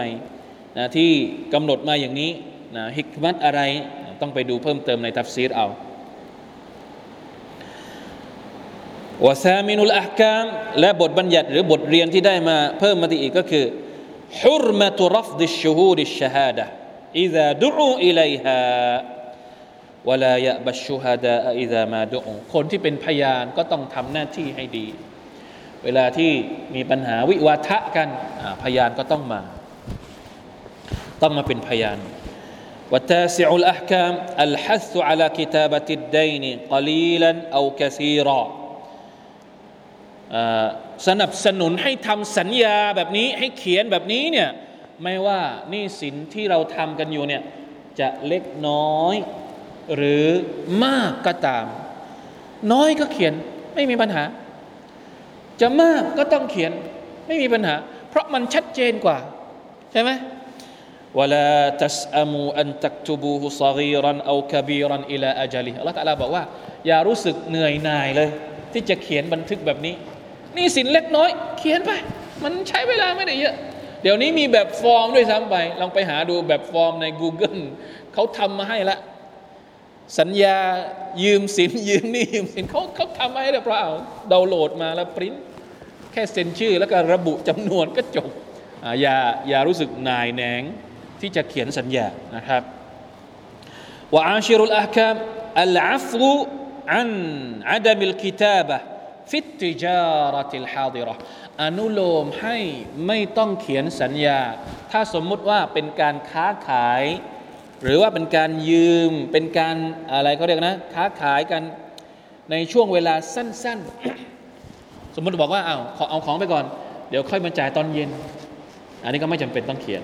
นะที่กำหนดมาอย่างนี้นะฮิกมัตอะไรนะต้องไปดูเพิ่มเติมในทัฟซีรเอา وثامن الأحكام และบทบัญญัติหรือบทเรียนที่ได้มาเพิ่มมาอีกก็คือฮุรมะตุรฟดิชชูฮูดิชฮาดะ إذا دعوا إليها ولا يأبى الشهداء إذا ما دعوا คนที่เป็นพยานก็ต้องทำหน้าที่ให้ดี เวลาที่มีปัญหาวิวาทะกันพยานก็ต้องมา ต้องมาเป็นพยาน والتاسع الأحكام الحث على كتابة الدين قليلا أو كثيرا สนับสนุนให้ทำสัญญาแบบนี้ให้เขียนแบบนี้เนี่ย ไม่ว่านี่สินที่เราทำกันอยู่เนี่ยจะเล็กน้อย หรือมากก็ตาม น้อยก็เขียนไม่มีปัญหา จะมากก็ต้องเขียนไม่มีปัญหา เพราะมันชัดเจนกว่า ใช่ไหม ولا تسأموا أن تكتبوه صغيرا أو كبيرا إلى أجله อัลลอฮฺตะลาบอกว่า อย่ารู้สึกเหนื่อยหน่ายเลย ที่จะเขียนบันทึกแบบนี้ นี่สินเล็กน้อย เขียนไป มันใช้เวลาไม่ได้เยอะ เดี๋ยวนี้มีแบบฟอร์มด้วยซ้ำไป ลองไปหาดูแบบฟอร์มใน Google เขาทำมาให้ละ สัญญายืมสิน ยืมหนี่ยืมสินเขาเขาทำมาให้เรียบร้อยเอาดาวน์โหลดมาแล้วปริ้นแค่เซ็นชื่อแล้วก็ระบุจำนวนก็จบอย่าอย่ารู้สึกนายแหนงที่จะเขียนสัญญานะครับวะอาชิรุลอาคามอัลอาฟูอันอัดมิลกิตาบะฟิตติจาระติลฮาดิระ อนุโลมให้ไม่ต้องเขียนสัญญา ถ้าสมมุติว่าเป็นการค้าขาย หรือว่าเป็นการยืมเป็นการอะไรเขาเรียกนะค้าขายกันในช่วงเวลาสั้น ๆ สมมติบอกว่าเอาขอเอาของไปก่อน เดี๋ยวค่อยมาจ่ายตอนเย็น อันนี้ก็ไม่จำเป็นต้องเขียน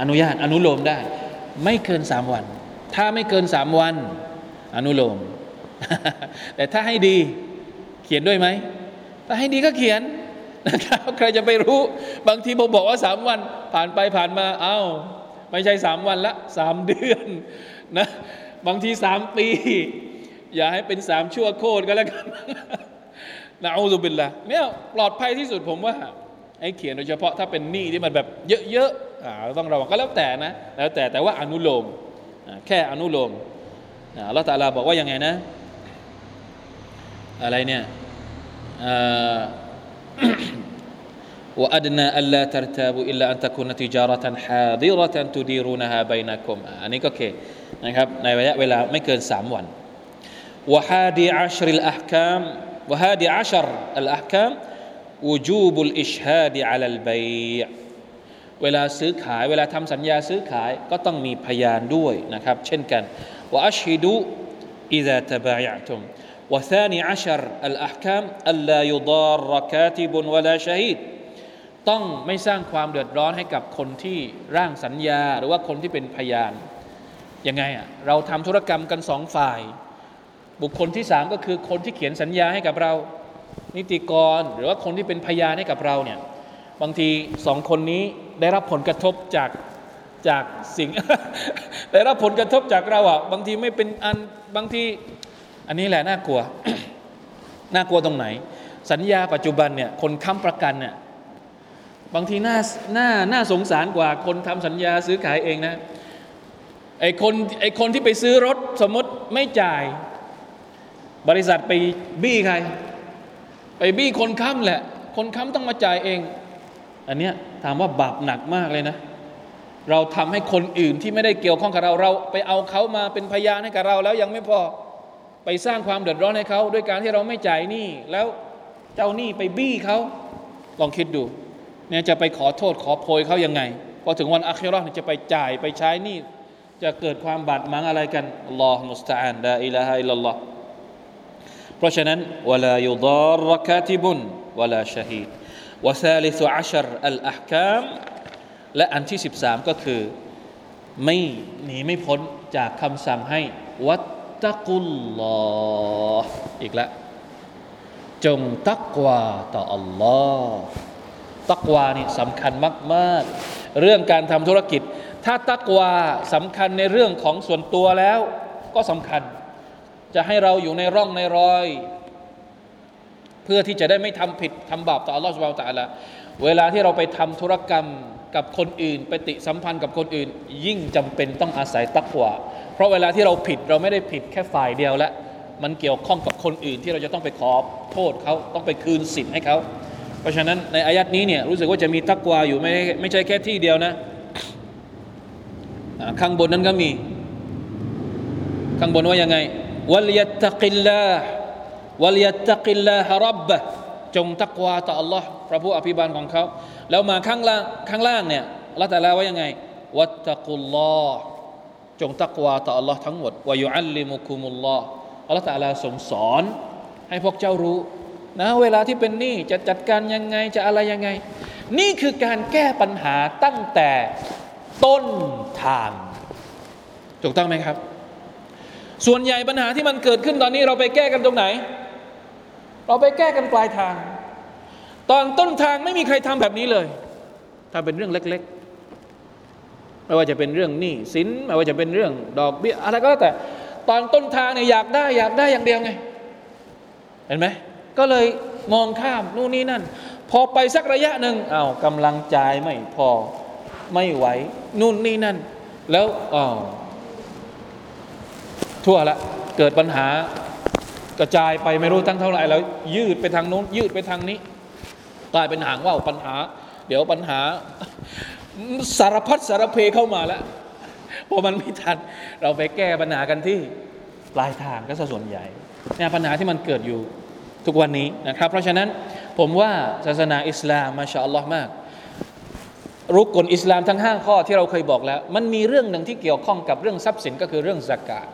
อนุญาตอนุโลมได้ ไม่เกินสามวัน ถ้าไม่เกินสามวัน อนุโลม แต่ถ้าให้ดีเขียนด้วยไหมถ้าให้ดีก็เขียน นะครับใครจะไปรู้ บางทีผมบอกว่าสามวัน ผ่านไปผ่านมาเอา้า ไม่ใช่สามวันละสามเดือนนะบางทีสามปี อย่าให้เป็นสามชั่วโคตรก็แล้วกันนะอูซุบิลละเนี่ยปลอดภัยที่สุดผมว่าให้เขียนโดยเฉพาะถ้าเป็นหนี้ที่มันแบบเยอะๆอ่าต้องระวังก็แล้วแต่นะ แล้วแต่แต่ว่าอนุโลมแค่อนุโลมอัลลอฮฺตาลาบอกว่ายังไงนะ อะไรเนี่ยอ่า [COUGHS] وأدنى ألا ترتابوا إلا أن تكون تجارة حاضرة تديرونها بينكم อันนี้ก็โอเคนะครับในระยะเวลาไม่เกิน 3 วัน وهادي عشر الأحكام وهادي عشر الأحكام وجوب الإشهاد على البيع เวลาซื้อขาย เวลาทำสัญญาซื้อขายก็ต้องมีพยานด้วยนะครับ เช่นกันว่าอัชฮิดุอิซาตบายะตุม وثاني عشر الأحكام ألا يضار كاتب ولا شهيد ต้องไม่สร้างความเดือดร้อนให้กับคนที่ร่างสัญญา หรือว่าคนที่เป็นพยานยังไงอ่ะเราทำธุรกรรมกันสองฝ่าย บุคคลที่สามก็คือคนที่เขียนสัญญาให้กับเรา นิติกร หรือว่าคนที่เป็นพยานให้กับเราเนี่ยบางทีสองคนนี้ได้รับผลกระทบจากจากสิ่ง ได้รับผลกระทบจากเราอ่ะบางทีไม่เป็นอันบางที อันนี้แหละน่ากลัว น่ากลัวตรงไหน สัญญาปัจจุบันเนี่ยคนค้ำประกันเนี่ยบางทีน่าน่าน่าสงสารกว่าคนทำสัญญาซื้อขายเองนะไอคนไอคนที่ไปซื้อรถสมมติไม่จ่าย บริษัทไปบี้ใคร ไปบี้คนค้ำแหละ คนค้ำต้องมาจ่ายเอง อันเนี้ยถามว่าบาปหนักมากเลยนะ เราทำให้คนอื่นที่ไม่ได้เกี่ยวข้องกับเราเรา ไปเอาเขามาเป็นพยานให้กับเราแล้วยังไม่พอ ไปสร้างความเดือดร้อนให้เขาด้วยการที่เราไม่จ่ายหนี้แล้วเจ้าหนี้ไปบี้เขาลองคิดดูเนี่ยจะไปขอโทษขอโพยเขายังไงพอถึงวันอัคราจะไปจ่ายไปใช้หนี้จะเกิดความบาดหมางอะไรกันลลอฮ์มุสตาอันดาอิลาฮะอิลลอฮ์เพราะฉะนั้นวลายุดารคาติบุนวลาชฮีดวซาลิสุอัชรอัลอัคามและอันที่ 13 ก็คือ ไม่หนีไม่พ้นจากคำสั่งให้วัด ตะกุลลอฮ์อีกแล้วจงตักวาต่ออัลลอฮ์ตักวานี่สำคัญมาก ๆ เรื่องการทำธุรกิจ ถ้าตักวาสำคัญในเรื่องของส่วนตัวแล้วก็สำคัญ จะให้เราอยู่ในร่องในรอย เพื่อที่จะได้ไม่ทำผิดทำบาปต่ออัลลอฮฺสุบไบร์ตะละเวลาที่เราไปทำธุรกรรมกับคนอื่น ไปติสัมพันธ์กับคนอื่น ยิ่งจำเป็นต้องอาศัยตักวา เพราะเวลาที่เราผิดเราไม่ได้ผิดแค่ฝ่ายเดียวแล้วมันเกี่ยวข้องกับคนอื่นที่เราจะต้องไปขอโทษเขาต้องไปคืนสิทธิ์ให้เขา เพราะฉะนั้นในอายัดนี้เนี่ยรู้สึกว่าจะมีตักวาอยู่ไม่ไม่ใช่แค่ที่เดียวนะข้างบนนั้นก็มี ข้างบนว่ายังไงวัลยัตตะกิลลาห์วัลยัตตะกิลลาฮ์รับบะจงตักวาต่อ Allah พระผู้อภิบาลของเขา แล้วมาข้างล่างข้างล่างเนี่ยละแต่ละว่ายังไง วัตตะกุลลอฮ จงตักวาต่อ Allah ทั้งหมดวายุอัลลิมุคุมุลลอฮ์อัลลอฮ์ตะลาทรงสอน ให้พวกเจ้ารู้นะเวลาที่เป็นหนี้จะจัดการยังไงจะอะไรยังไง นี่คือการแก้ปัญหาตั้งแต่ต้นทางถูกต้องไหมครับ ส่วนใหญ่ปัญหาที่มันเกิดขึ้นตอนนี้เราไปแก้กันตรงไหน เราไปแก้กันปลายทาง ตอนต้นทางไม่มีใครทำแบบนี้เลยถ้าเป็นเรื่องเล็ก ๆ ไม่ว่าจะเป็นเรื่องหนี้สินไม่ว่าจะเป็นเรื่องดอกเบี้ยอะไรก็แล้วแต่ตอนต้นทางเนี่ยอยากได้อยากได้อย่างเดียวไง เห็นไหมก็เลยมองข้ามนู่นนี่นั่น พอไปสักระยะหนึ่งอา้าวกำลังจ่ายไม่พอไม่ไหวนู่นนี่นั่น แล้วอ้าวทั่วละเกิดปัญหากระจายไปไม่รู้ทั้งเท่าไหร่แล้ว ยืดไปทางโน้นยืดไปทางนี้กลายเป็นหางว่าวปัญหา เดี๋ยวปัญหา สารพัดสารเพเข้ามาแล้วเพราะมันไม่ทัน เราไปแก้ปัญหากันที่ปลายทางก็ส่วนใหญ่เนี่ยปัญหาที่มันเกิดอยู่ทุกวันนี้นะครับ เพราะฉะนั้นผมว่าศาสนาอิสลามมาชาอัลลอฮ์มาก รุกกลอิสลามทั้งห้าข้อที่เราเคยบอกแล้ว มันมีเรื่องหนึ่งที่เกี่ยวข้องกับเรื่องทรัพย์สินก็คือเรื่องสกาด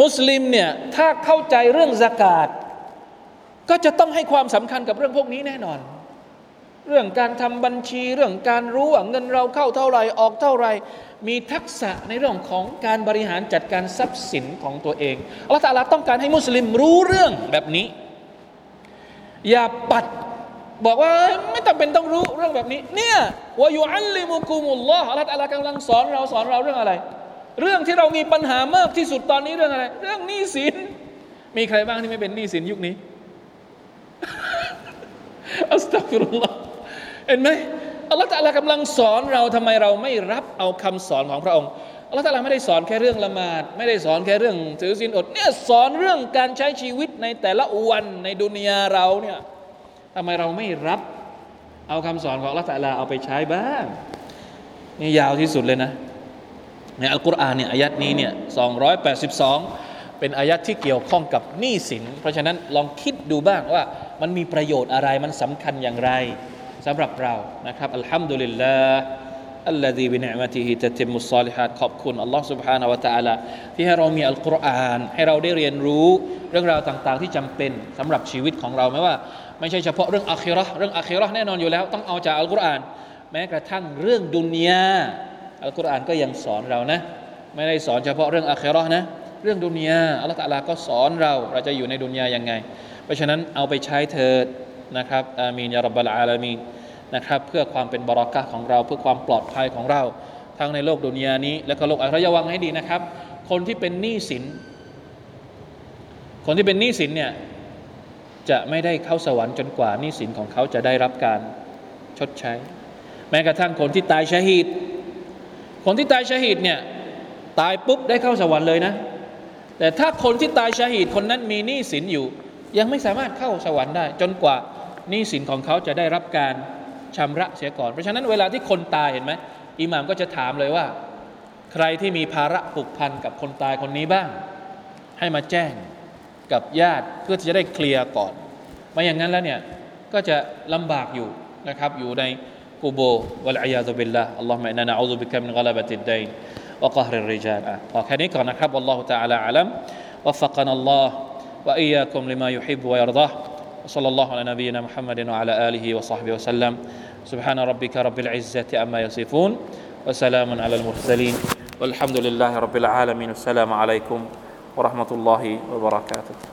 มุสลิมเนี่ยถ้าเข้าใจเรื่องสกาดก็จะต้องให้ความสำคัญกับเรื่องพวกนี้แน่นอน เรื่องการทำบัญชีเรื่องการรู้ว่าเงินเราเข้าเท่าไหร่ออกเท่าไหร่มีทักษะในเรื่องของการบริหารจัดการทรัพย์สินของตัวเองอัลลอฮฺต้องการให้มุสลิมรู้เรื่องแบบนี้ อย่าปัดบอกว่าไม่จำเป็นต้องรู้เรื่องแบบนี้ เนี่ยวายูอัลลิมุกุมุลลอฮ์อัลลอฮฺกำลังสอนเราสอนเราเรื่องอะไร เรื่องที่เรามีปัญหามากที่สุดตอนนี้เรื่องอะไร เรื่องหนี้สิน มีใครบ้างที่ไม่เป็นหนี้สินยุคนี้อัสตัฟิรุลลอฮ์ เห็นไหมอัลลอฮฺตะลากำลังสอนเราทำไมเราไม่รับเอาคำสอนของพระองค์อัลลอฮฺตะลาไม่ได้สอนแค่เรื่องละหมาด ไม่ได้สอนแค่เรื่องถือศีลอดเนี่ยสอนเรื่องการใช้ชีวิตในแต่ละวันในดุนยาเราเนี่ยทำไมเราไม่รับเอาคำสอนของอัลลอฮฺตะลาเอาไปใช้บ้างนี่ยาวที่สุดเลยนะในอัลกุรอานเนี่ยอายัดนี้เนี่ย282 เป็นอายัดที่เกี่ยวข้องกับหนี้สิน เพราะฉะนั้นลองคิดดูบ้างว่ามันมีประโยชน์อะไรมันสำคัญอย่างไร สำหรับเรานะครับอัลฮัมดุลิลลาห์อัลลอฮีบินิมะติฮิตะติมุสซาลิฮัดขอบคุณอัลลอฮ์ سبحانه และ تعالى ที่ให้เรามีอัลกุรอานให้เราได้เรียนรู้เรื่องราวต่าง ๆ ที่จำเป็นสำหรับชีวิตของเราไม่ว่า ไม่ใช่เฉพาะเรื่องอาคิเราะห์เรื่องอาคิเราะห์แน่นอนอยู่แล้ว ต้องเอาจากอัลกุรอาน แม้กระทั่งเรื่องดุนยาอัลกุรอานก็ยังสอนเรานะ ไม่ได้สอนเฉพาะเรื่องอาคิเราะห์นะ เรื่องดุนยาอัลลอฮฺตะอาลาก็สอนเราเราจะอยู่ในดุนยายังไง เพราะฉะนั้นเอาไปใช้เถิด นะครับอามีนยารับบลอาลามีนนะครับเพื่อความเป็นบรักะของเรา เพื่อความปลอดภัยของเรา ทั้งในโลกดุนยานี้ และก็โลกอาคิเราะห์ระวังให้ดีนะครับ คนที่เป็นหนี้สิน คนที่เป็นหนี้สินเนี่ยจะไม่ได้เข้าสวรรค์จนกว่าหนี้สินของเขาจะได้รับการชดใช้ แม้กระทั่งคนที่ตายชาฮีดคนที่ตายชาฮีดเนี่ยตายปุ๊บได้เข้าสวรรค์เลยนะ แต่ถ้าคนที่ตายชาฮีดคนนั้นมีหนี้สินอยู่ ยังไม่สามารถเข้าสวรรค์ได้ จนกว่า หนี้สินของเขาจะได้รับการชำระเสียก่อน เพราะฉะนั้นเวลาที่คนตายเห็นไหมอิหม่ามก็จะถามเลยว่า ใครที่มีภาระผูกพันกับคนตายคนนี้บ้าง ให้มาแจ้งกับญาติเพื่อที่จะได้เคลียร์ก่อนไม่อย่างนั้นแล้วเนี่ยก็จะลำบากอยู่นะครับอยู่ในกูโบวัลอียาซุบิลลาอัลลอฮฺมะอินนานะอูซุบิกะมินกะลาบะติดดัยนวะกะฮริริจาลอ่ะพอแค่นี้ก่อนนะครับอัลลอฮฺ تعالى อาลัมวะฟักนะอัลลอฮฺ وإياكم لما يحب ويرضاه وصلى الله على نبينا محمد وعلى آله وصحبه وسلم. سبحان ربك رب العزة أما يصفون وسلام على المرسلين. والحمد لله رب العالمين. السلام عليكم ورحمة الله وبركاته.